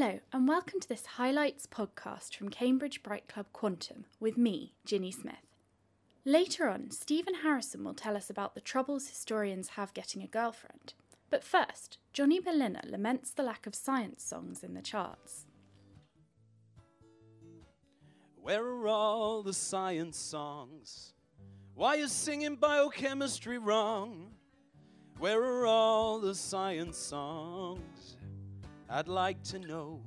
Hello, and welcome to this Highlights podcast from Cambridge Bright Club Quantum with me, Ginny Smith. Later on, Stephen Harrison will tell us about the troubles historians have getting a girlfriend. But first, Jonny Berliner laments the lack of science songs in the charts. Where are all the science songs? Why is singing biochemistry wrong? Where are all the science songs? I'd like to know.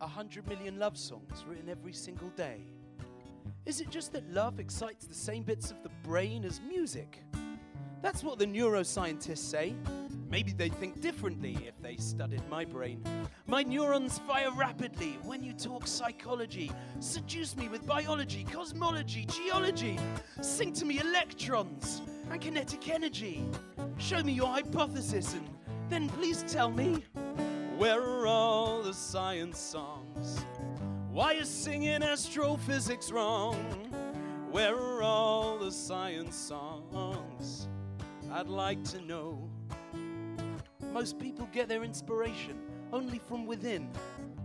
A hundred million love songs written every single day. Is it just that love excites the same bits of the brain as music? That's what the neuroscientists say. Maybe they'd think differently if they studied my brain. My neurons fire rapidly when you talk psychology. Seduce me with biology, cosmology, geology. Sing to me electrons and kinetic energy. Show me your hypothesis and then please tell me where are all the science songs? Why is singing astrophysics wrong? Where are all the science songs? I'd like to know. Most people get their inspiration only from within.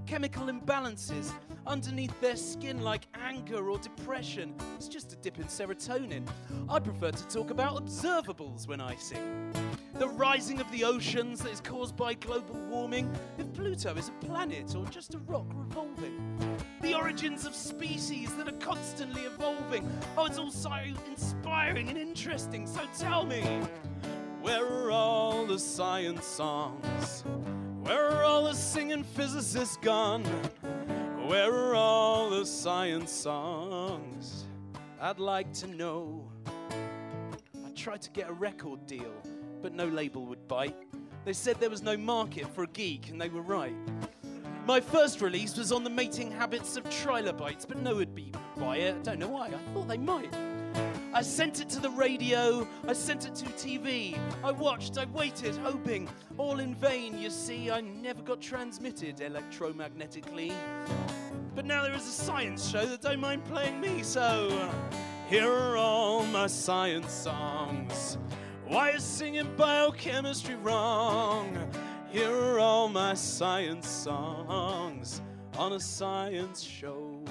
Chemical imbalances underneath their skin, like anger or depression. It's just a dip in serotonin. I prefer to talk about observables when I sing the rising of the oceans that is caused by global warming, if Pluto is a planet or just a rock revolving, the origins of species that are constantly evolving. Oh, it's all so inspiring and interesting, so tell me, where are all the science songs? Where are all the singing physicists gone? Where are all the science songs? I'd like to know. I tried to get a record deal but no label would bite. They said there was no market for a geek, and they were right. My first release was on the mating habits of trilobites, but no one would be buy it. I don't know why. I thought they might. I sent it to the radio, I sent it to TV. I watched, I waited, hoping, all in vain. You see, I never got transmitted electromagnetically. But now there is a science show that don't mind playing me, so uh, here are all my science songs. Why is singing biochemistry wrong? Here are all my science songs on a science show.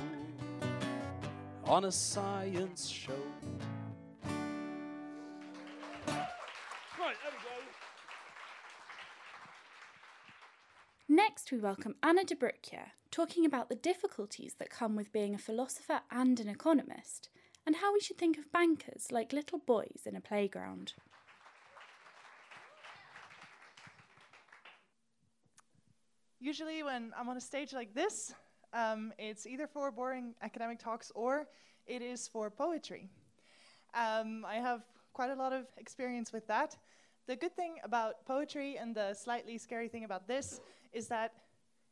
On a science show. Next, we welcome Anna de Bruckjer, talking about the difficulties that come with being a philosopher and an economist, and how we should think of bankers like little boys in a playground. Usually, when I'm on a stage like this, um, it's either for boring academic talks or it is for poetry. Um, I have quite a lot of experience with that. The good thing about poetry and the slightly scary thing about this is that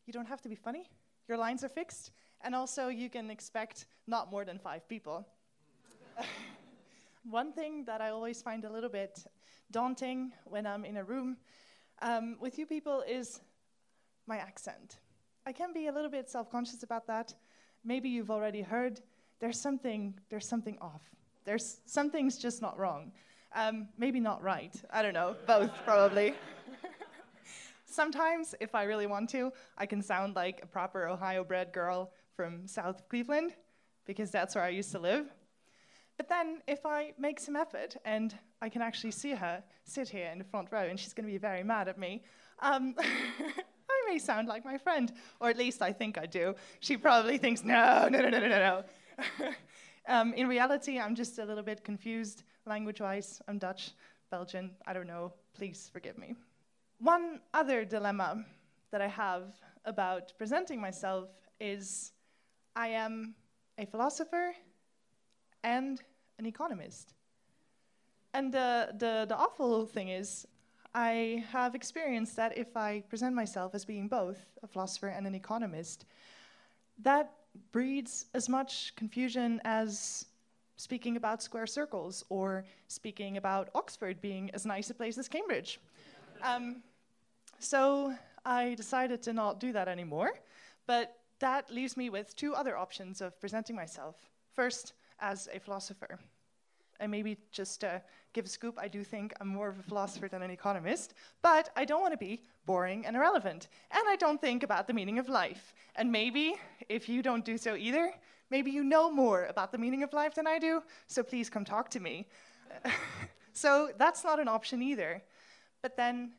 you don't have to be funny, your lines are fixed, and also you can expect not more than five people. One thing that I always find a little bit daunting when I'm in a room um, with you people is my accent. I can be a little bit self-conscious about that. Maybe you've already heard there's something there's something off. There's something's just not wrong. Um, maybe not right. I don't know. Both probably. Sometimes, if I really want to, I can sound like a proper Ohio-bred girl from south Cleveland, because that's where I used to live. But then, if I make some effort and I can actually see her sit here in the front row, and she's going to be very mad at me. Um, I may sound like my friend, or at least I think I do. She probably thinks, no, no, no, no, no, no. um, in reality, I'm just a little bit confused language wise. I'm Dutch, Belgian, I don't know. Please forgive me. One other dilemma that I have about presenting myself is I am a philosopher and an economist. And the, the, the awful thing is, I have experienced that if I present myself as being both a philosopher and an economist, that breeds as much confusion as speaking about square circles or speaking about Oxford being as nice a place as Cambridge. um, so I decided to not do that anymore, but that leaves me with two other options of presenting myself. First, as a philosopher. And maybe just to give a scoop, I do think I'm more of a philosopher than an economist, but I don't want to be boring and irrelevant. And I don't think about the meaning of life. And maybe, if you don't do so either, maybe you know more about the meaning of life than I do, so please come talk to me. so that's not an option either. But then,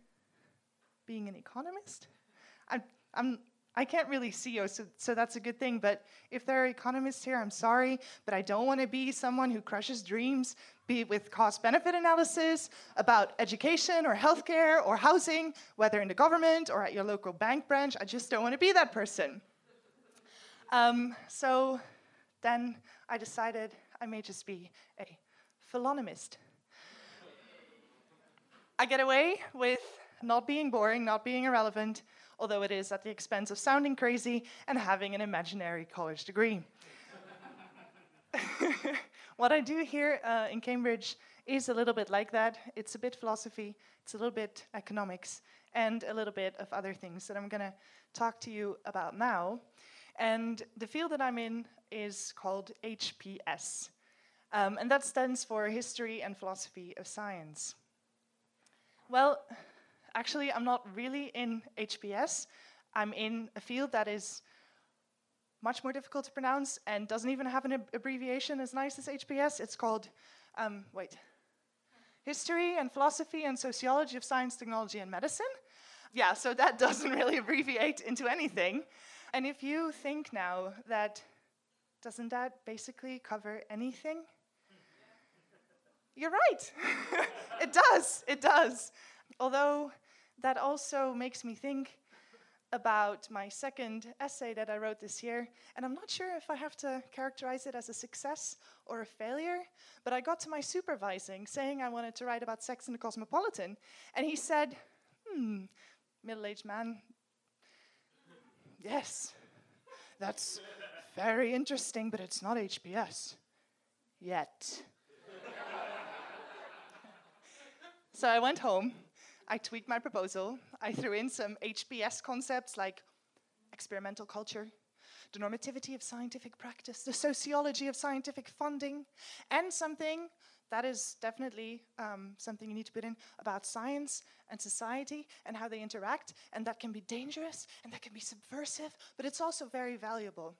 being an economist? I'm, I'm, I can't really see you, so, so that's a good thing. But if there are economists here, I'm sorry, but I don't want to be someone who crushes dreams, be it with cost benefit analysis about education or healthcare or housing, whether in the government or at your local bank branch. I just don't want to be that person. Um, so then I decided I may just be a philonomist. I get away with not being boring, not being irrelevant, although it is at the expense of sounding crazy and having an imaginary college degree. what I do here uh, in Cambridge is a little bit like that. It's a bit philosophy, it's a little bit economics, and a little bit of other things that I'm going to talk to you about now. And the field that I'm in is called HPS, um, and that stands for History and Philosophy of Science. Well, actually, I'm not really in HPS. I'm in a field that is much more difficult to pronounce and doesn't even have an ab- abbreviation as nice as HPS. It's called, um, wait, History and Philosophy and Sociology of Science, Technology, and Medicine. Yeah, so that doesn't really abbreviate into anything. And if you think now that, doesn't that basically cover anything? You're right. it does. It does. Although that also makes me think about my second essay that I wrote this year, and I'm not sure if I have to characterize it as a success or a failure, but I got to my supervising saying I wanted to write about sex in the cosmopolitan, and he said, hmm, middle aged man, yes, that's very interesting, but it's not HPS yet. so I went home I tweaked my proposal. I threw in some HPS concepts like experimental culture, the normativity of scientific practice, the sociology of scientific funding, and something that is definitely um, something you need to put in about science and society and how they interact, and that can be dangerous and that can be subversive, but it's also very valuable.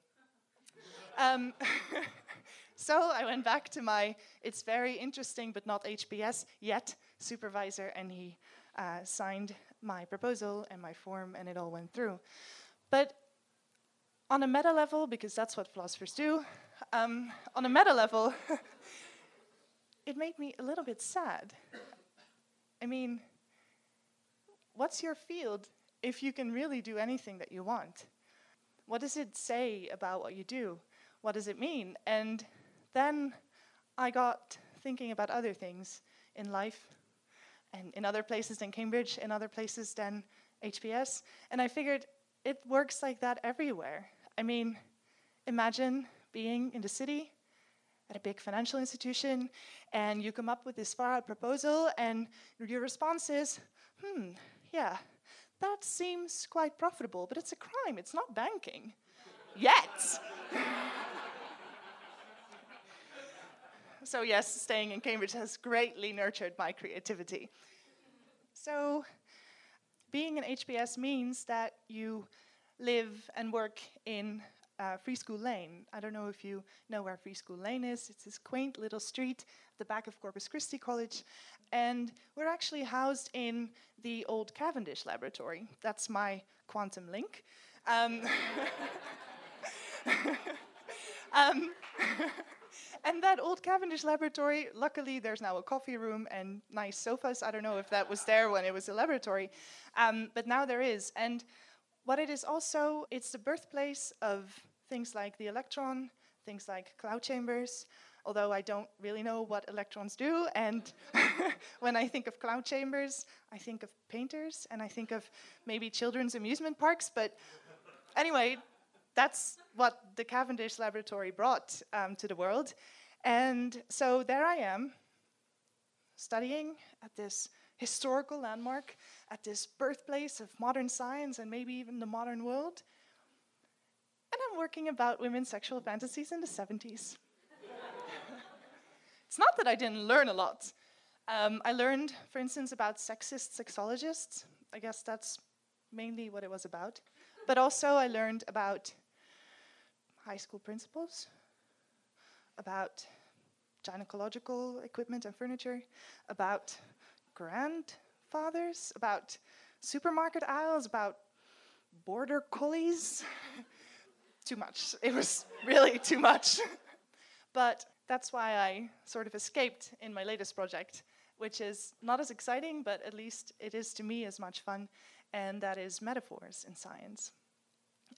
um, so I went back to my it's very interesting but not HPS yet supervisor, and he uh, signed my proposal and my form, and it all went through. But on a meta level, because that's what philosophers do, um, on a meta level, it made me a little bit sad. I mean, what's your field if you can really do anything that you want? What does it say about what you do? What does it mean? And then I got thinking about other things in life and in other places than Cambridge, in other places than HPS. And I figured it works like that everywhere. I mean, imagine being in the city at a big financial institution and you come up with this far out proposal and your response is, hmm, yeah, that seems quite profitable, but it's a crime, it's not banking. Yet. so, yes, staying in Cambridge has greatly nurtured my creativity. So, being an HPS means that you live and work in uh, Free School Lane. I don't know if you know where Free School Lane is. It's this quaint little street at the back of Corpus Christi College. And we're actually housed in the old Cavendish laboratory. That's my quantum link. Um, um, and that old Cavendish laboratory, luckily there's now a coffee room and nice sofas. I don't know if that was there when it was a laboratory, um, but now there is. And what it is also, it's the birthplace of things like the electron, things like cloud chambers, although I don't really know what electrons do. And when I think of cloud chambers, I think of painters and I think of maybe children's amusement parks. But anyway, that's what the Cavendish Laboratory brought um, to the world. And so there I am, studying at this historical landmark, at this birthplace of modern science and maybe even the modern world. And I'm working about women's sexual fantasies in the 70s. It's not that I didn't learn a lot. Um, I learned, for instance, about sexist sexologists. I guess that's mainly what it was about. But also, I learned about high school principals, about gynecological equipment and furniture, about grandfathers, about supermarket aisles, about border collies. too much. It was really too much. but that's why I sort of escaped in my latest project, which is not as exciting, but at least it is to me as much fun, and that is metaphors in science.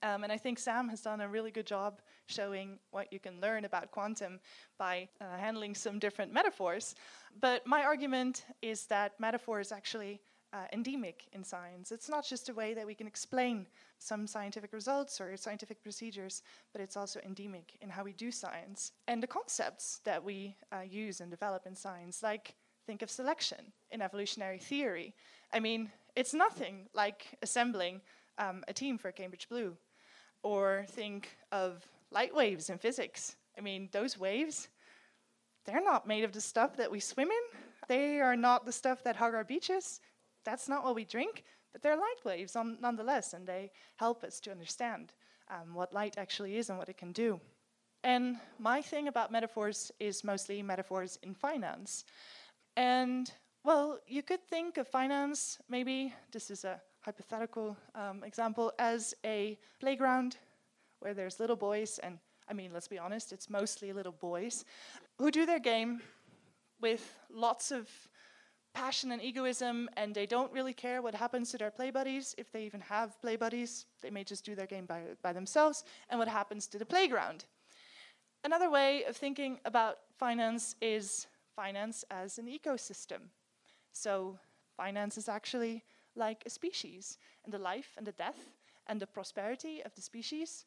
Um, and I think Sam has done a really good job showing what you can learn about quantum by uh, handling some different metaphors. But my argument is that metaphor is actually uh, endemic in science. It's not just a way that we can explain some scientific results or scientific procedures, but it's also endemic in how we do science. And the concepts that we uh, use and develop in science, like think of selection in evolutionary theory. I mean, it's nothing like assembling um, a team for Cambridge Blue. Or think of light waves in physics. I mean, those waves, they're not made of the stuff that we swim in. They are not the stuff that hug our beaches that's not what we drink, but they're light waves on, nonetheless, and they help us to understand um, what light actually is and what it can do. And my thing about metaphors is mostly metaphors in finance. And well, you could think of finance, maybe, this is a hypothetical um, example, as a playground where there's little boys, and I mean, let's be honest, it's mostly little boys, who do their game with lots of passion and egoism, and they don't really care what happens to their play buddies, if they even have play buddies. They may just do their game by, by themselves, and what happens to the playground. Another way of thinking about finance is finance as an ecosystem. So, finance is actually like a species, and the life and the death and the prosperity of the species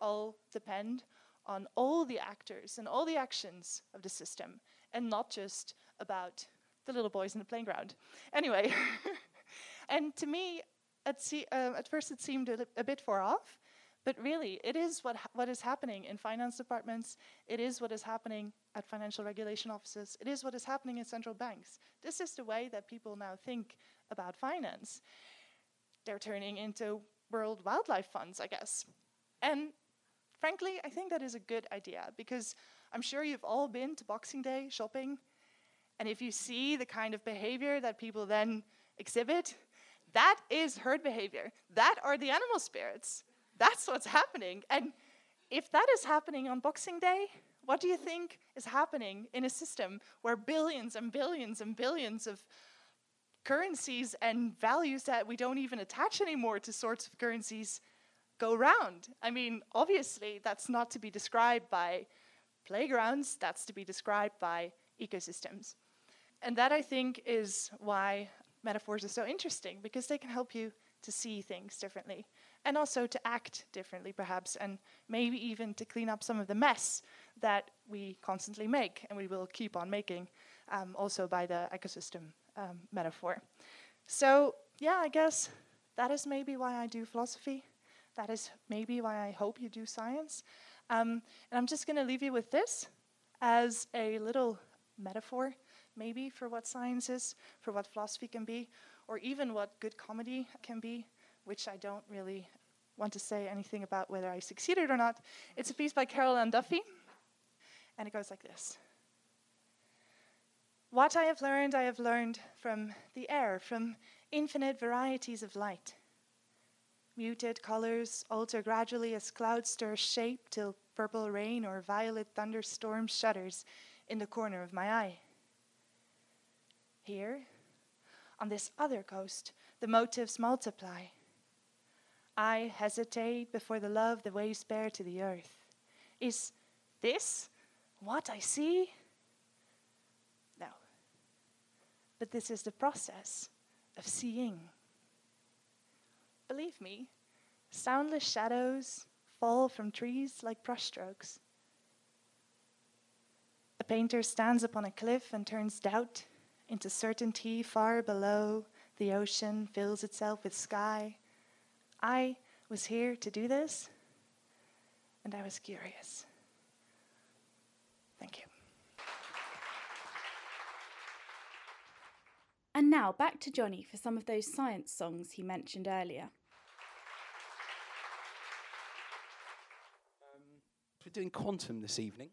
all depend on all the actors and all the actions of the system, and not just about the little boys in the playground. Anyway, and to me, at, see, uh, at first it seemed a, a, bit far off, but really, it is what, ha- what is happening in finance departments. It is what is happening at financial regulation offices. It is what is happening in central banks. This is the way that people now think about finance. They're turning into world wildlife funds, I guess. And frankly, I think that is a good idea because I'm sure you've all been to Boxing Day shopping and if you see the kind of behavior that people then exhibit, that is herd behavior. That are the animal spirits. That's what's happening. And if that is happening on Boxing Day, what do you think is happening in a system where billions and billions and billions of currencies and values that we don't even attach anymore to sorts of currencies go round? I mean, obviously, that's not to be described by playgrounds, that's to be described by ecosystems. And that I think is why metaphors are so interesting because they can help you to see things differently and also to act differently, perhaps, and maybe even to clean up some of the mess that we constantly make and we will keep on making, um, also by the ecosystem um, metaphor. So, yeah, I guess that is maybe why I do philosophy. That is maybe why I hope you do science. Um, and I'm just going to leave you with this as a little metaphor maybe for what science is, for what philosophy can be, or even what good comedy can be, which I don't really want to say anything about whether I succeeded or not. It's a piece by Carol Ann Duffy, and it goes like this. What I have learned, I have learned from the air, from infinite varieties of light. Muted colors alter gradually as clouds stir shape till purple rain or violet thunderstorm shudders in the corner of my eye. Here, on this other coast, the motives multiply. I hesitate before the love the waves bear to the earth. Is this what I see? No. But this is the process of seeing. Believe me, soundless shadows fall from trees like brushstrokes. A painter stands upon a cliff and turns doubt into certainty far below the ocean fills itself with sky. I was here to do this, and I was curious. Thank you. And now back to Johnny for some of those science songs he mentioned earlier. We're doing quantum this evening,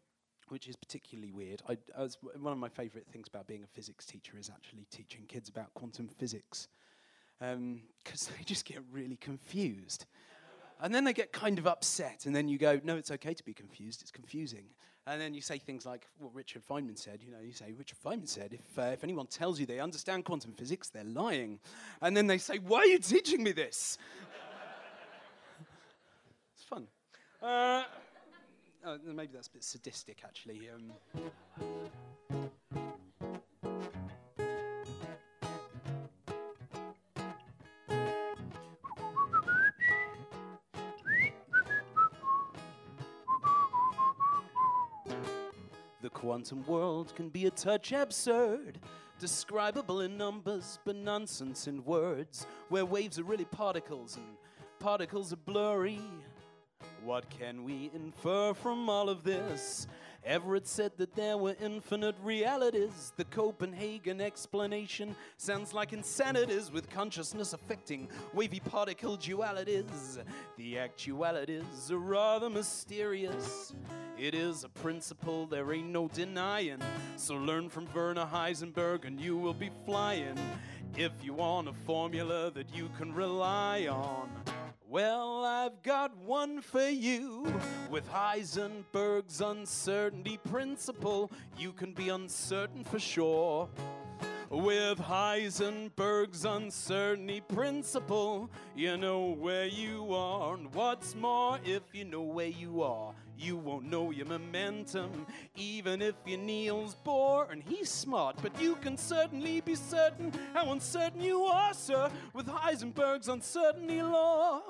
which is particularly weird. I, was, one of my favourite things about being a physics teacher is actually teaching kids about quantum physics, because um, they just get really confused. And then they get kind of upset, and then you go, No, it's okay to be confused, it's confusing. And then you say things like what Richard Feynman said. You know, you say, Richard Feynman said, if, uh, if anyone tells you they understand quantum physics, they're lying. And then they say, Why are you teaching me this? it's fun. Uh, oh, maybe that's a bit sadistic, actually. Um, quantum world can be a touch absurd. Describable in numbers, but nonsense in words. Where waves are really particles and particles are blurry. What can we infer from all of this? Everett said that there were infinite realities. The Copenhagen explanation sounds like insanities with consciousness affecting wavy particle dualities. The actualities are rather mysterious. It is a principle there ain't no denying. So learn from Werner Heisenberg and you will be flying. If you want a formula that you can rely on. Well, I've got one for you. With Heisenberg's uncertainty principle, you can be uncertain for sure. With Heisenberg's uncertainty principle, you know where you are. And what's more, if you know where you are, you won't know your momentum. Even if you're Niels Bohr and he's smart, but you can certainly be certain how uncertain you are, sir, with Heisenberg's uncertainty law.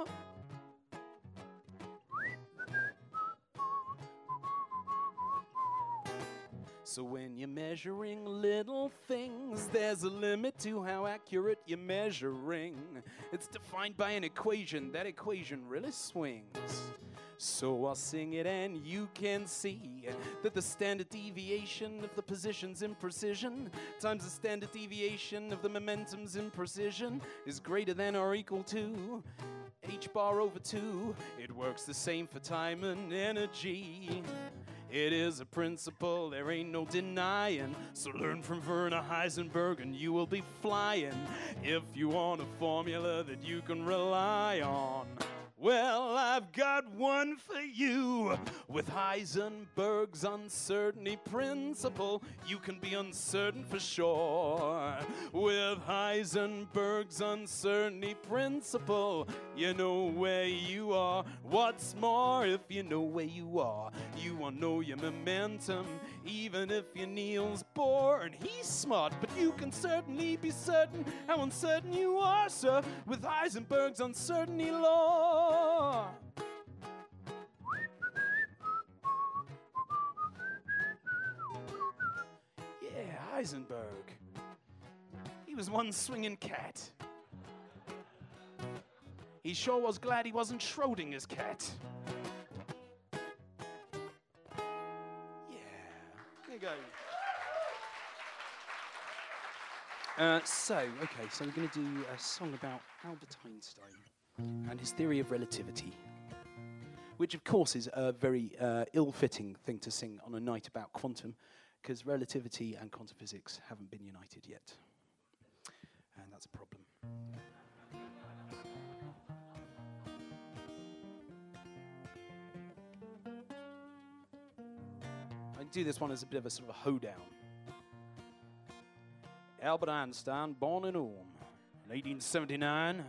So when you're measuring little things, there's a limit to how accurate you're measuring. It's defined by an equation. That equation really swings. So I'll sing it and you can see that the standard deviation of the positions in precision times the standard deviation of the momentums in precision is greater than or equal to h bar over 2. It works the same for time and energy. It is a principle there ain't no denying. So learn from Werner Heisenberg and you will be flying if you want a formula that you can rely on. Well, I've got one for you. With Heisenberg's uncertainty principle, you can be uncertain for sure. With Heisenberg's uncertainty principle, you know where you are. What's more, if you know where you are, you will know your momentum. Even if you're Niels Bohr and he's smart, but you can certainly be certain how uncertain you are, sir, with Heisenberg's uncertainty law. Heisenberg. He was one swinging cat. He sure was glad he wasn't Schrodinger's cat. Yeah, there you go. Uh, so, okay, so we're going to do a song about Albert Einstein and his theory of relativity, which, of course, is a very uh, ill fitting thing to sing on a night about quantum, because relativity and quantum physics haven't been united yet. And that's a problem. I do this one as a bit of a sort of a hoedown. Albert Einstein, born in Ulm in 1879,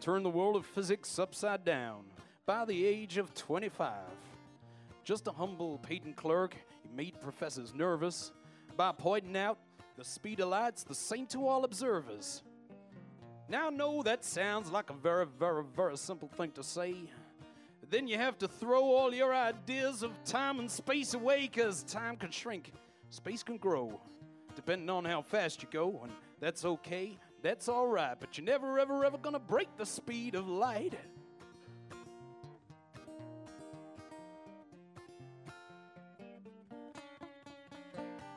turned the world of physics upside down by the age of 25. Just a humble patent clerk, made professors nervous by pointing out the speed of light's the same to all observers. Now, no, that sounds like a very, very, very simple thing to say. Then you have to throw all your ideas of time and space away because time can shrink, space can grow, depending on how fast you go, and that's okay, that's all right, but you're never, ever, ever gonna break the speed of light.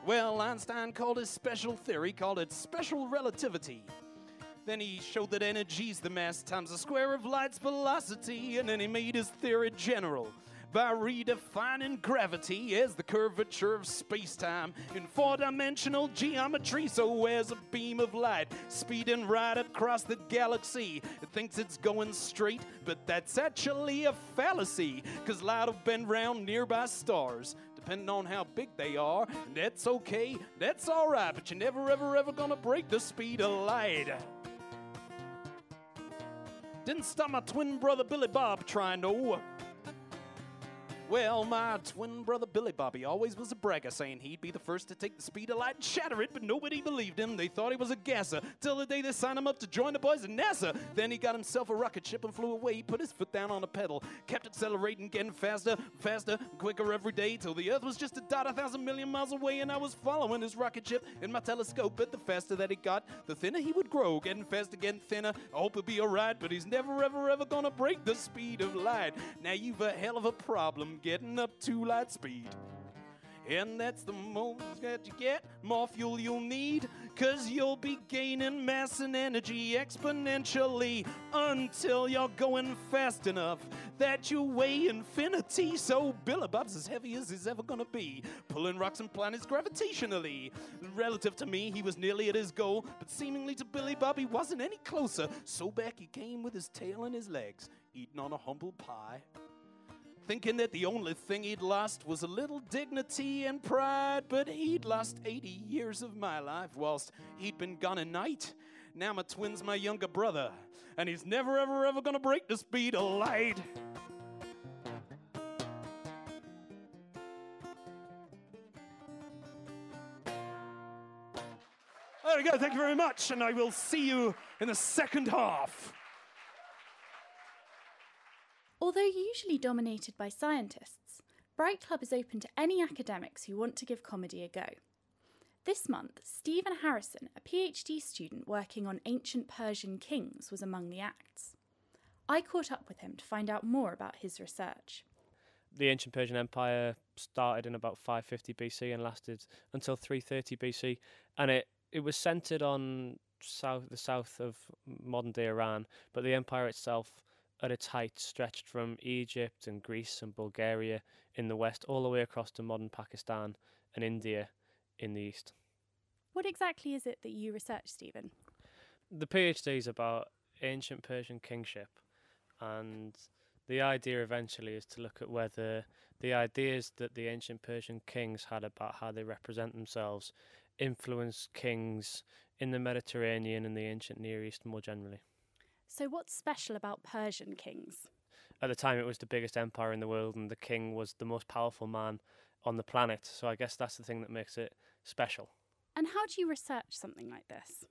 Well, Einstein called his special theory, called it special relativity. Then he showed that energy's the mass times the square of light's velocity, and then he made his theory general by redefining gravity as the curvature of space-time in four-dimensional geometry. So where's a beam of light speeding right across the galaxy? It thinks it's going straight, but that's actually a fallacy, cause light'll bend round nearby stars. Depending on how big they are, that's okay, that's alright, but you're never ever ever gonna break the speed of light. Didn't stop my twin brother Billy Bob trying to. Well, my twin brother Billy Bobby always was a bragger, saying he'd be the first to take the speed of light and shatter it, but nobody believed him. They thought he was a gasser. Till the day they signed him up to join the boys at NASA. Then he got himself a rocket ship and flew away. He put his foot down on the pedal, kept accelerating, getting faster, faster, quicker every day, till the Earth was just a dot a thousand million miles away, and I was following his rocket ship in my telescope. But the faster that he got, the thinner he would grow, getting faster, getting thinner. I hope he'll be alright, but he's never, ever, ever gonna break the speed of light. Now you've a hell of a problem getting up to light speed. And that's the moment that you get, more fuel you'll need, cause you'll be gaining mass and energy exponentially until you're going fast enough that you weigh infinity. So Billy Bob's as heavy as he's ever gonna be, pulling rocks and planets gravitationally. Relative to me, he was nearly at his goal, but seemingly to Billy Bob, he wasn't any closer. So back he came with his tail and his legs, eating on a humble pie thinking that the only thing he'd lost was a little dignity and pride, but he'd lost 80 years of my life whilst he'd been gone a night. Now my twin's my younger brother, and he's never, ever, ever gonna break the speed of light. There we go, thank you very much, and I will see you in the second half. Although usually dominated by scientists, Bright Club is open to any academics who want to give comedy a go. This month, Stephen Harrison, a PhD student working on ancient Persian kings, was among the acts. I caught up with him to find out more about his research. The ancient Persian Empire started in about 550 BC and lasted until 330 BC, and it, it was centered on south the south of modern day Iran, but the empire itself at its height stretched from Egypt and Greece and Bulgaria in the west all the way across to modern Pakistan and India in the east. What exactly is it that you research, Stephen? The PhD is about ancient Persian kingship, and the idea eventually is to look at whether the ideas that the ancient Persian kings had about how they represent themselves influence kings in the Mediterranean and the ancient Near East more generally. So, what's special about Persian kings? At the time, it was the biggest empire in the world, and the king was the most powerful man on the planet. So, I guess that's the thing that makes it special. And how do you research something like this?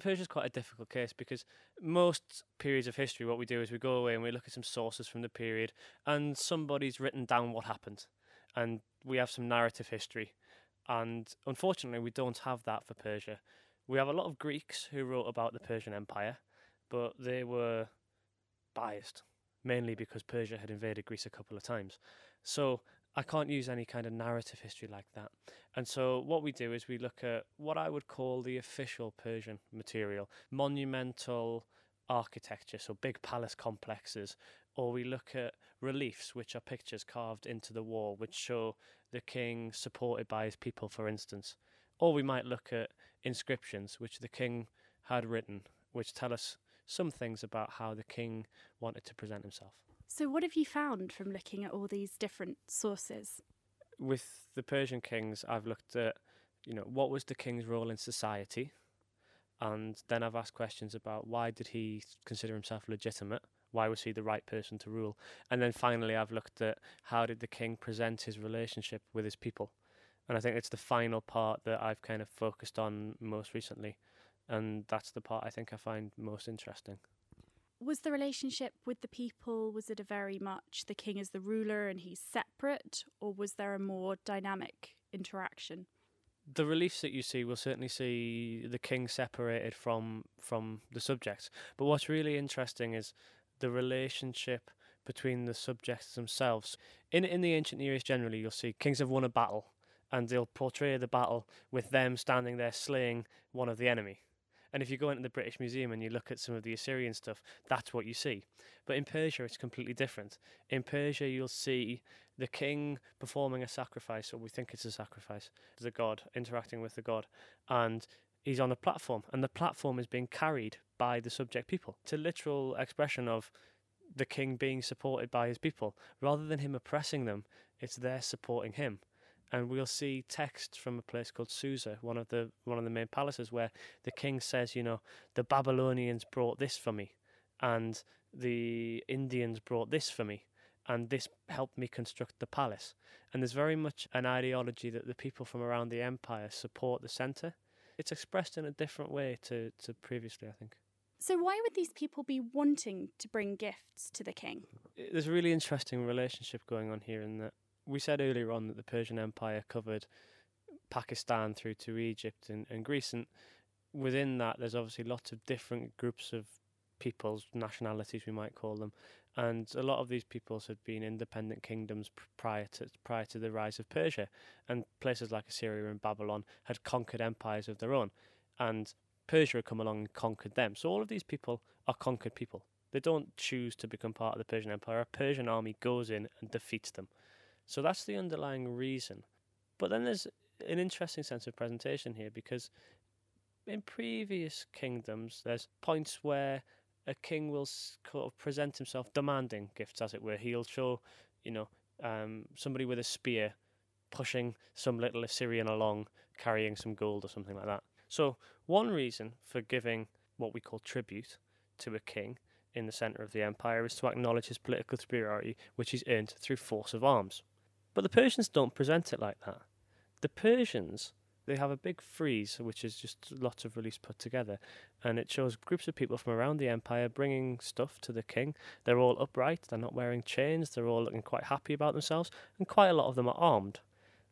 Persia's quite a difficult case because most periods of history, what we do is we go away and we look at some sources from the period, and somebody's written down what happened, and we have some narrative history. And unfortunately, we don't have that for Persia. We have a lot of Greeks who wrote about the Persian Empire, but they were biased, mainly because Persia had invaded Greece a couple of times. So I can't use any kind of narrative history like that. And so what we do is we look at what I would call the official Persian material, monumental architecture, so big palace complexes, or we look at reliefs, which are pictures carved into the wall, which show the king supported by his people, for instance. Or we might look at inscriptions, which the king had written, which tell us some things about how the king wanted to present himself. So, what have you found from looking at all these different sources? With the Persian kings, I've looked at, you know, what was the king's role in society, and then I've asked questions about why did he consider himself legitimate, why was he the right person to rule, and then finally I've looked at how did the king present his relationship with his people, and I think it's the final part that I've kind of focused on most recently and that's the part I think I find most interesting. Was the relationship with the people, was it a very much the king is the ruler and he's separate, or was there a more dynamic interaction? The reliefs that you see will certainly see the king separated from from the subjects. But what's really interesting is the relationship between the subjects themselves. In in the ancient Near East generally you'll see kings have won a battle and they'll portray the battle with them standing there slaying one of the enemy. And if you go into the British Museum and you look at some of the Assyrian stuff, that's what you see. But in Persia, it's completely different. In Persia, you'll see the king performing a sacrifice, or we think it's a sacrifice, the god interacting with the god, and he's on a platform, and the platform is being carried by the subject people. It's a literal expression of the king being supported by his people. Rather than him oppressing them, it's they're supporting him and we'll see texts from a place called Susa, one of the one of the main palaces, where the king says, you know, the Babylonians brought this for me, and the Indians brought this for me, and this helped me construct the palace. And there's very much an ideology that the people from around the empire support the centre. It's expressed in a different way to, to previously, I think. So, why would these people be wanting to bring gifts to the king? There's a really interesting relationship going on here in that we said earlier on that the Persian Empire covered Pakistan through to Egypt and, and Greece, and within that, there's obviously lots of different groups of peoples, nationalities we might call them, and a lot of these peoples had been independent kingdoms prior to prior to the rise of Persia, and places like Assyria and Babylon had conquered empires of their own, and Persia had come along and conquered them. So all of these people are conquered people. They don't choose to become part of the Persian Empire. A Persian army goes in and defeats them. So that's the underlying reason. But then there's an interesting sense of presentation here because in previous kingdoms, there's points where a king will sort of present himself demanding gifts, as it were. He'll show, you know, um, somebody with a spear pushing some little Assyrian along, carrying some gold or something like that. So, one reason for giving what we call tribute to a king in the centre of the empire is to acknowledge his political superiority, which he's earned through force of arms. But the Persians don't present it like that. The Persians, they have a big frieze, which is just lots of reliefs put together, and it shows groups of people from around the empire bringing stuff to the king. They're all upright, they're not wearing chains, they're all looking quite happy about themselves, and quite a lot of them are armed.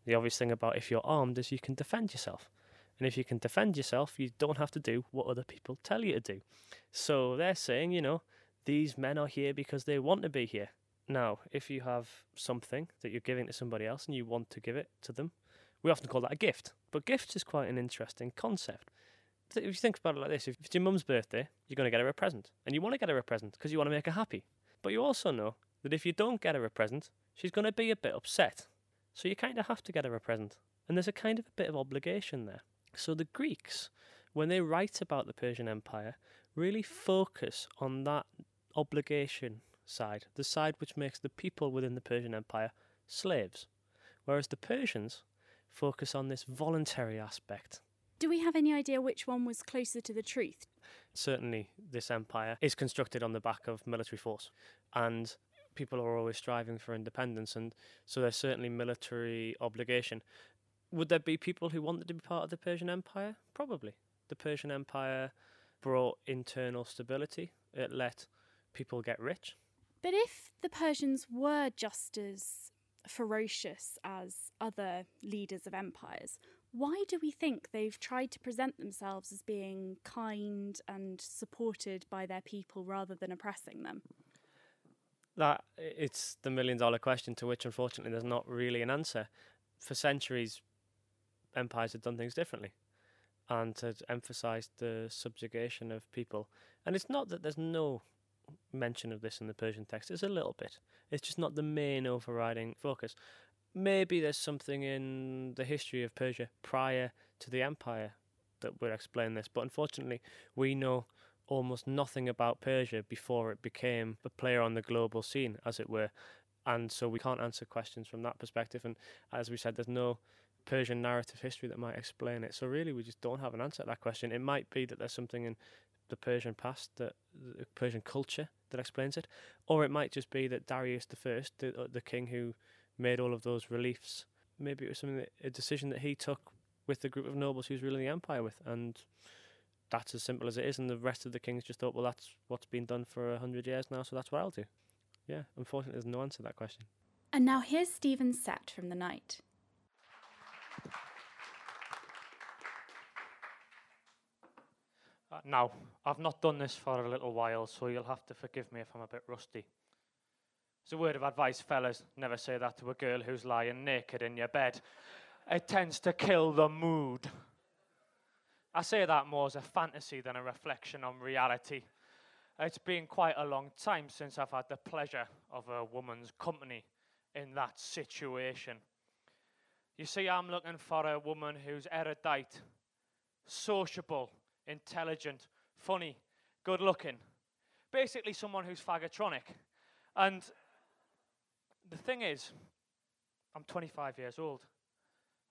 The obvious thing about if you're armed is you can defend yourself. And if you can defend yourself, you don't have to do what other people tell you to do. So they're saying, you know, these men are here because they want to be here. Now, if you have something that you're giving to somebody else and you want to give it to them, we often call that a gift. But gifts is quite an interesting concept. If you think about it like this, if it's your mum's birthday, you're going to get her a present. And you want to get her a present because you want to make her happy. But you also know that if you don't get her a present, she's going to be a bit upset. So you kind of have to get her a present. And there's a kind of a bit of obligation there. So the Greeks, when they write about the Persian Empire, really focus on that obligation side, the side which makes the people within the Persian Empire slaves, whereas the Persians focus on this voluntary aspect. Do we have any idea which one was closer to the truth? Certainly, this empire is constructed on the back of military force, and people are always striving for independence, and so there's certainly military obligation. Would there be people who wanted to be part of the Persian Empire? Probably. The Persian Empire brought internal stability, it let people get rich, but if the Persians were just as ferocious as other leaders of empires, why do we think they've tried to present themselves as being kind and supported by their people rather than oppressing them? That it's the million dollar question to which unfortunately there's not really an answer. For centuries empires had done things differently and had emphasized the subjugation of people. And it's not that there's no mention of this in the Persian text. It's a little bit. It's just not the main overriding focus. Maybe there's something in the history of Persia prior to the empire that would explain this, but unfortunately, we know almost nothing about Persia before it became a player on the global scene, as it were. And so we can't answer questions from that perspective. And as we said, there's no Persian narrative history that might explain it. So really, we just don't have an answer to that question. It might be that there's something in the Persian past, the Persian culture that explains it, or it might just be that Darius the First, the, uh, the king who made all of those reliefs, maybe it was something that, a decision that he took with the group of nobles he was ruling the empire with, and that's as simple as it is. And the rest of the kings just thought, well, that's what's been done for a hundred years now, so that's what I'll do. Yeah, unfortunately, there's no answer to that question. And now here's Stephen's set from the night. Now, I've not done this for a little while, so you'll have to forgive me if I'm a bit rusty. As a word of advice, fellas, never say that to a girl who's lying naked in your bed. it tends to kill the mood. I say that more as a fantasy than a reflection on reality. It's been quite a long time since I've had the pleasure of a woman's company in that situation. You see, I'm looking for a woman who's erudite, sociable, intelligent, funny, good looking. Basically, someone who's fagatronic. And the thing is, I'm 25 years old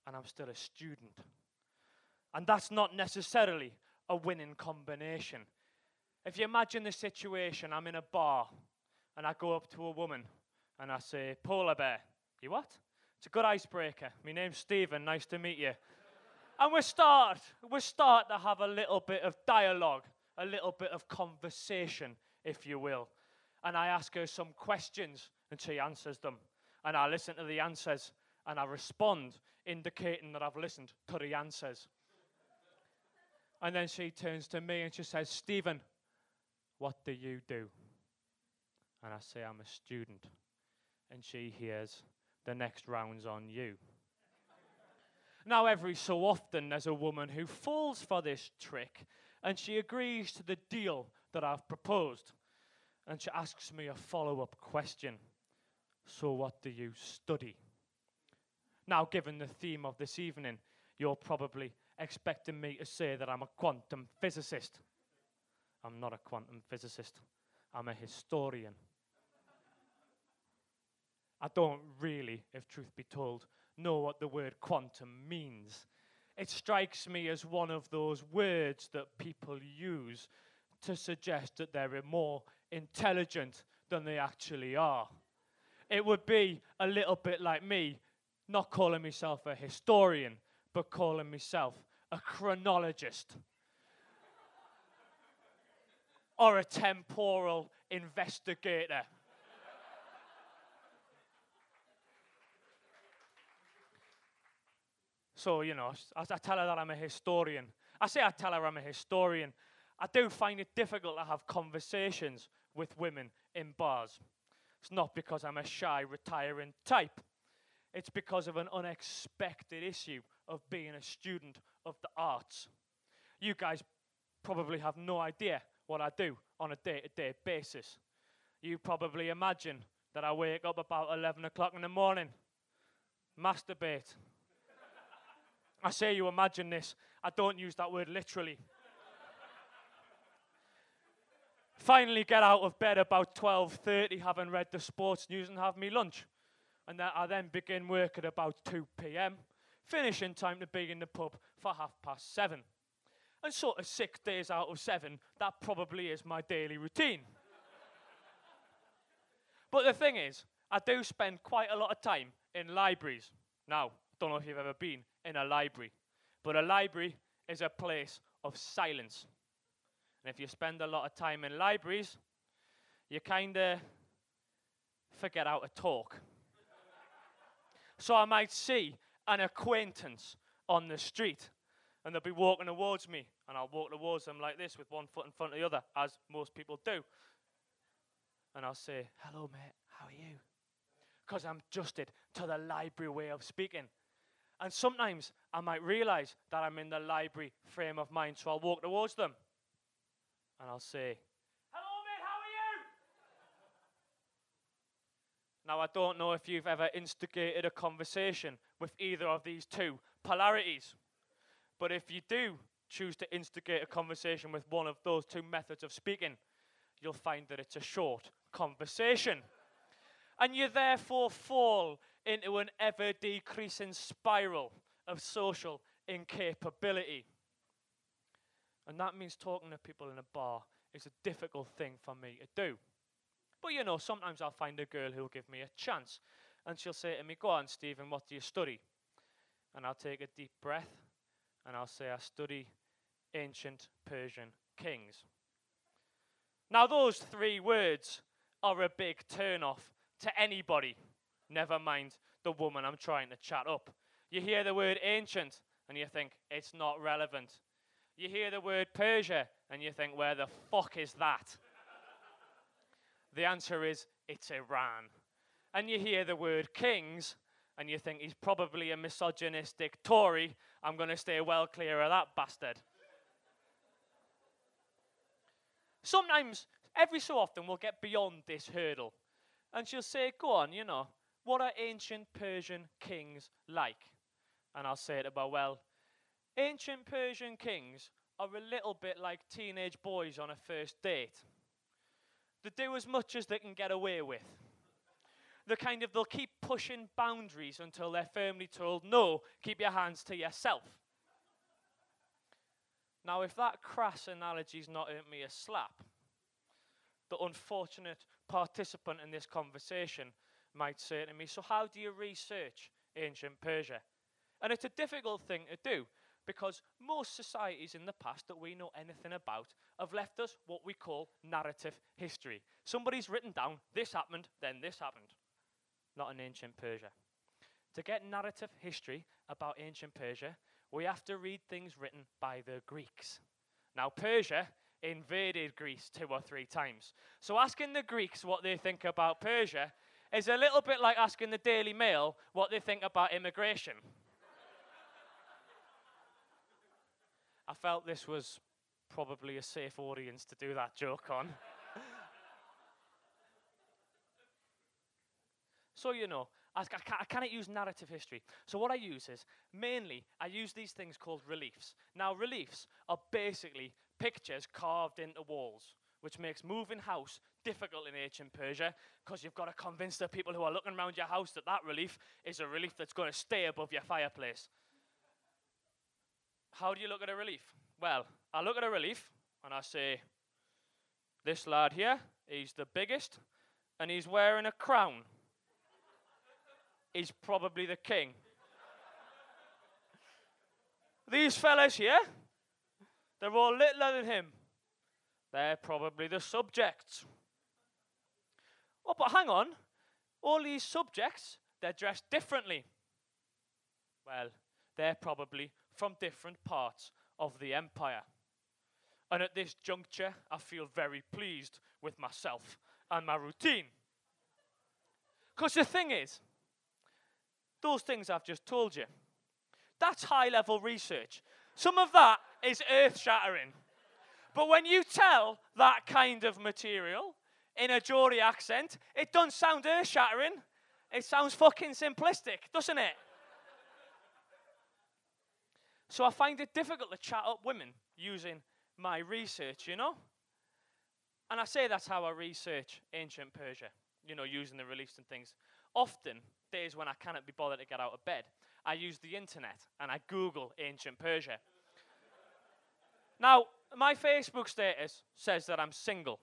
and I'm still a student. And that's not necessarily a winning combination. If you imagine the situation, I'm in a bar and I go up to a woman and I say, Polar bear. You what? It's a good icebreaker. My name's Stephen. Nice to meet you. And we start, we start to have a little bit of dialogue, a little bit of conversation, if you will. And I ask her some questions and she answers them. And I listen to the answers and I respond, indicating that I've listened to the answers. And then she turns to me and she says, Stephen, what do you do? And I say, I'm a student. And she hears, the next round's on you. Now, every so often, there's a woman who falls for this trick and she agrees to the deal that I've proposed. And she asks me a follow up question So, what do you study? Now, given the theme of this evening, you're probably expecting me to say that I'm a quantum physicist. I'm not a quantum physicist, I'm a historian. I don't really, if truth be told, know what the word quantum means. It strikes me as one of those words that people use to suggest that they're more intelligent than they actually are. It would be a little bit like me not calling myself a historian, but calling myself a chronologist or a temporal investigator. So, you know, I, I tell her that I'm a historian. I say I tell her I'm a historian. I do find it difficult to have conversations with women in bars. It's not because I'm a shy, retiring type. It's because of an unexpected issue of being a student of the arts. You guys probably have no idea what I do on a day to day basis. You probably imagine that I wake up about 11 o'clock in the morning, masturbate. I say you imagine this, I don't use that word literally. Finally get out of bed about 12:30 having read the sports news and have me lunch. And then I then begin work at about 2 p.m finishing time to be in the pub for half past seven. And sort of six days out of seven, that probably is my daily routine. but the thing is, I do spend quite a lot of time in libraries. Now, don't know if you've ever been in a library, but a library is a place of silence. And if you spend a lot of time in libraries, you kind of forget how to talk. so I might see an acquaintance on the street. And they'll be walking towards me, and I'll walk towards them like this with one foot in front of the other, as most people do. And I'll say, Hello, mate, how are you? Because I'm adjusted to the library way of speaking. And sometimes I might realize that I'm in the library frame of mind, so I'll walk towards them and I'll say, Hello, mate, how are you? Now, I don't know if you've ever instigated a conversation with either of these two polarities, but if you do choose to instigate a conversation with one of those two methods of speaking, you'll find that it's a short conversation. And you therefore fall into an ever decreasing spiral of social incapability. And that means talking to people in a bar is a difficult thing for me to do. But you know, sometimes I'll find a girl who'll give me a chance. And she'll say to me, Go on, Stephen, what do you study? And I'll take a deep breath and I'll say, I study ancient Persian kings. Now, those three words are a big turn off to anybody, never mind the woman I'm trying to chat up. You hear the word ancient and you think it's not relevant. You hear the word Persia and you think, where the fuck is that? The answer is it's Iran. And you hear the word kings, and you think he's probably a misogynistic Tory, I'm going to stay well clear of that bastard. Sometimes, every so often, we'll get beyond this hurdle. And she'll say, Go on, you know, what are ancient Persian kings like? And I'll say it her, Well, ancient Persian kings are a little bit like teenage boys on a first date. They do as much as they can get away with. They kind of they'll keep pushing boundaries until they're firmly told, no, keep your hands to yourself. Now, if that crass analogy's not earned me a slap, the unfortunate participant in this conversation might say to me, So, how do you research ancient Persia? And it's a difficult thing to do because most societies in the past that we know anything about have left us what we call narrative history. Somebody's written down, this happened, then this happened. Not in ancient Persia. To get narrative history about ancient Persia, we have to read things written by the Greeks. Now, Persia invaded Greece two or three times. So, asking the Greeks what they think about Persia is a little bit like asking the Daily Mail what they think about immigration. I felt this was probably a safe audience to do that joke on. so, you know, I, I, cannot use narrative history. So, what I use is mainly I use these things called reliefs. Now, reliefs are basically pictures carved into walls, which makes moving house difficult in ancient Persia because you've got to convince the people who are looking around your house that that relief is a relief that's going to stay above your fireplace. How do you look at a relief? Well, I look at a relief and I say, this lad here, he's the biggest and he's wearing a crown. he's probably the king. These fellas here, they're all littler than him. They're probably the subjects. Oh, but hang on. All these subjects, they're dressed differently. Well, they're probably from different parts of the empire. And at this juncture, I feel very pleased with myself and my routine. Because the thing is, those things I've just told you, that's high level research. Some of that is earth shattering. But when you tell that kind of material in a Geordie accent, it doesn't sound earth shattering. It sounds fucking simplistic, doesn't it? So I find it difficult to chat up women using my research, you know? And I say that's how I research ancient Persia, you know, using the reliefs and things. Often, days when I cannot be bothered to get out of bed, I use the internet and I Google ancient Persia. now, my Facebook status says that I'm single.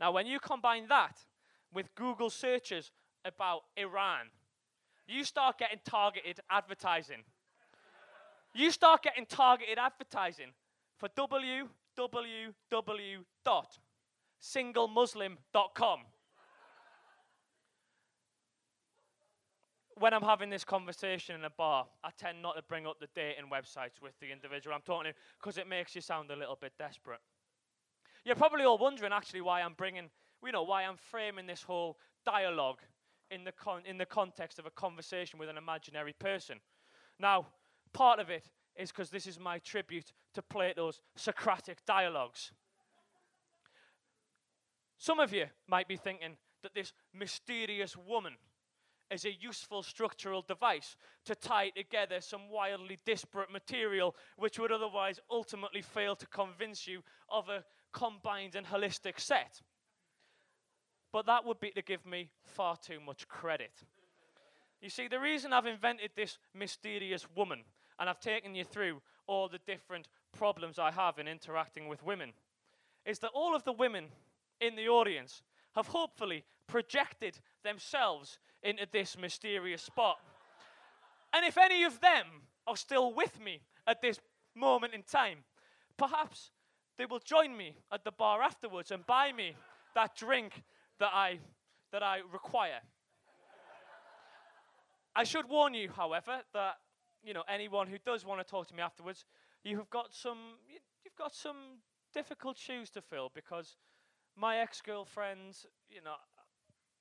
Now, when you combine that with Google searches about Iran, you start getting targeted advertising you start getting targeted advertising for www.singlemuslim.com. when I'm having this conversation in a bar, I tend not to bring up the dating websites with the individual I'm talking to because it makes you sound a little bit desperate. You're probably all wondering actually why I'm bringing, you know, why I'm framing this whole dialogue in the, con- in the context of a conversation with an imaginary person. Now, Part of it is because this is my tribute to Plato's Socratic dialogues. Some of you might be thinking that this mysterious woman is a useful structural device to tie together some wildly disparate material which would otherwise ultimately fail to convince you of a combined and holistic set. But that would be to give me far too much credit. You see, the reason I've invented this mysterious woman and I've taken you through all the different problems I have in interacting with women, is that all of the women in the audience have hopefully projected themselves into this mysterious spot. And if any of them are still with me at this moment in time, perhaps they will join me at the bar afterwards and buy me that drink that I, that I require. I should warn you, however, that you know, anyone who does want to talk to me afterwards, you've got some, you've got some difficult shoes to fill because my ex-girlfriend, you know,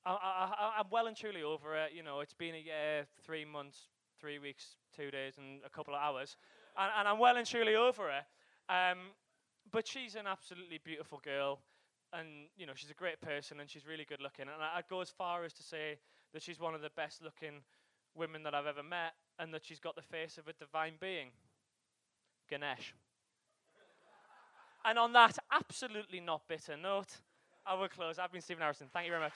I, I'm well and truly over it. You know, it's been a year, three months, three weeks, two days, and a couple of hours, and, and I'm well and truly over it. Um, but she's an absolutely beautiful girl, and you know she's a great person, and she's really good looking. And I, I'd go as far as to say that she's one of the best looking women that I've ever met, and that she's got the face of a divine being, Ganesh. and on that absolutely not bitter note, I will close. I've been Stephen Harrison. Thank you very much.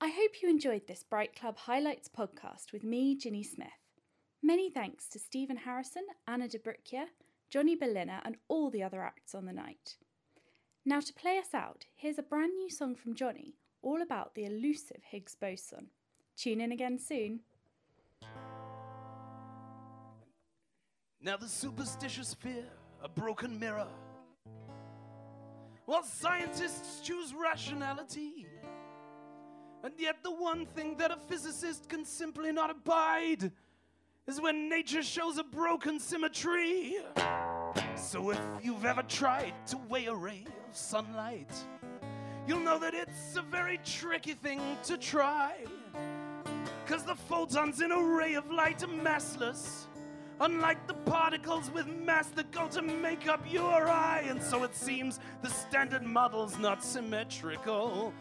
I hope you enjoyed this Bright Club Highlights podcast with me, Ginny Smith. Many thanks to Stephen Harrison, Anna de Bricchia, Jonny Berliner, and all the other acts on the night. Now, to play us out, here's a brand new song from Jonny all about the elusive Higgs boson. Tune in again soon. Now the superstitious fear, a broken mirror. While scientists choose rationality. And yet the one thing that a physicist can simply not abide is when nature shows a broken symmetry. So if you've ever tried to weigh a ray of sunlight, you'll know that it's a very tricky thing to try. Cause the photons in a ray of light are massless. Unlike the particles with mass that go to make up your eye. And so it seems the standard model's not symmetrical.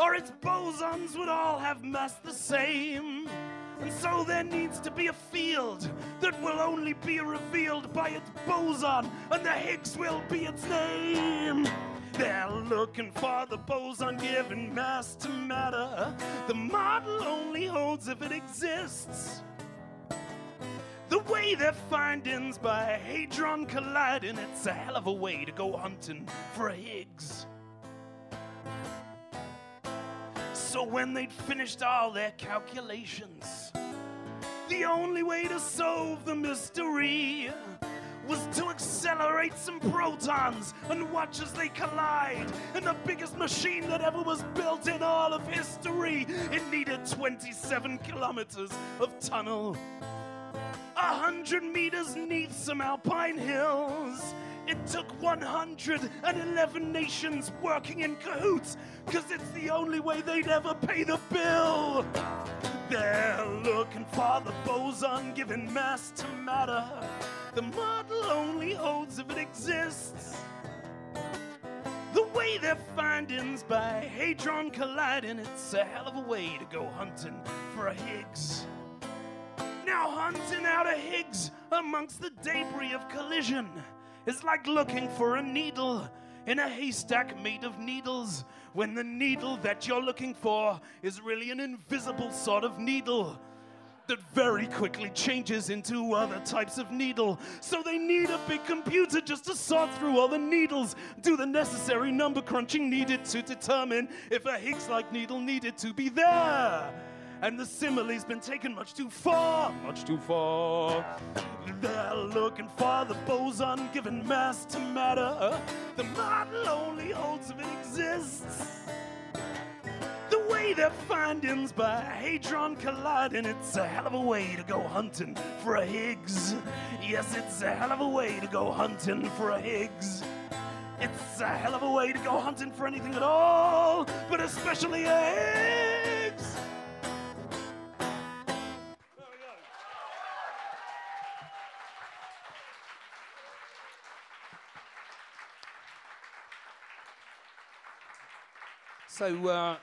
Or its bosons would all have mass the same. And so there needs to be a field that will only be revealed by its boson, and the Higgs will be its name. They're looking for the boson giving mass to matter. The model only holds if it exists. The way their findings by hadron colliding, it's a hell of a way to go hunting for a Higgs. So when they'd finished all their calculations, the only way to solve the mystery was to accelerate some protons and watch as they collide in the biggest machine that ever was built in all of history. It needed 27 kilometers of tunnel, a hundred meters neath some alpine hills. It took 111 nations working in cahoots, cause it's the only way they'd ever pay the bill. They're looking for the boson giving mass to matter. The model only holds if it exists. The way their findings by hadron colliding, it's a hell of a way to go hunting for a Higgs. Now, hunting out a Higgs amongst the debris of collision is like looking for a needle in a haystack made of needles when the needle that you're looking for is really an invisible sort of needle that very quickly changes into other types of needle. So they need a big computer just to sort through all the needles, do the necessary number crunching needed to determine if a Higgs like needle needed to be there. And the simile's been taken much too far, much too far. They're looking for the boson giving mass to matter. The model only holds if it exists. The way their findings by hadron colliding, it's a hell of a way to go hunting for a Higgs. Yes, it's a hell of a way to go hunting for a Higgs. It's a hell of a way to go hunting for anything at all, but especially a Higgs. So. Uh,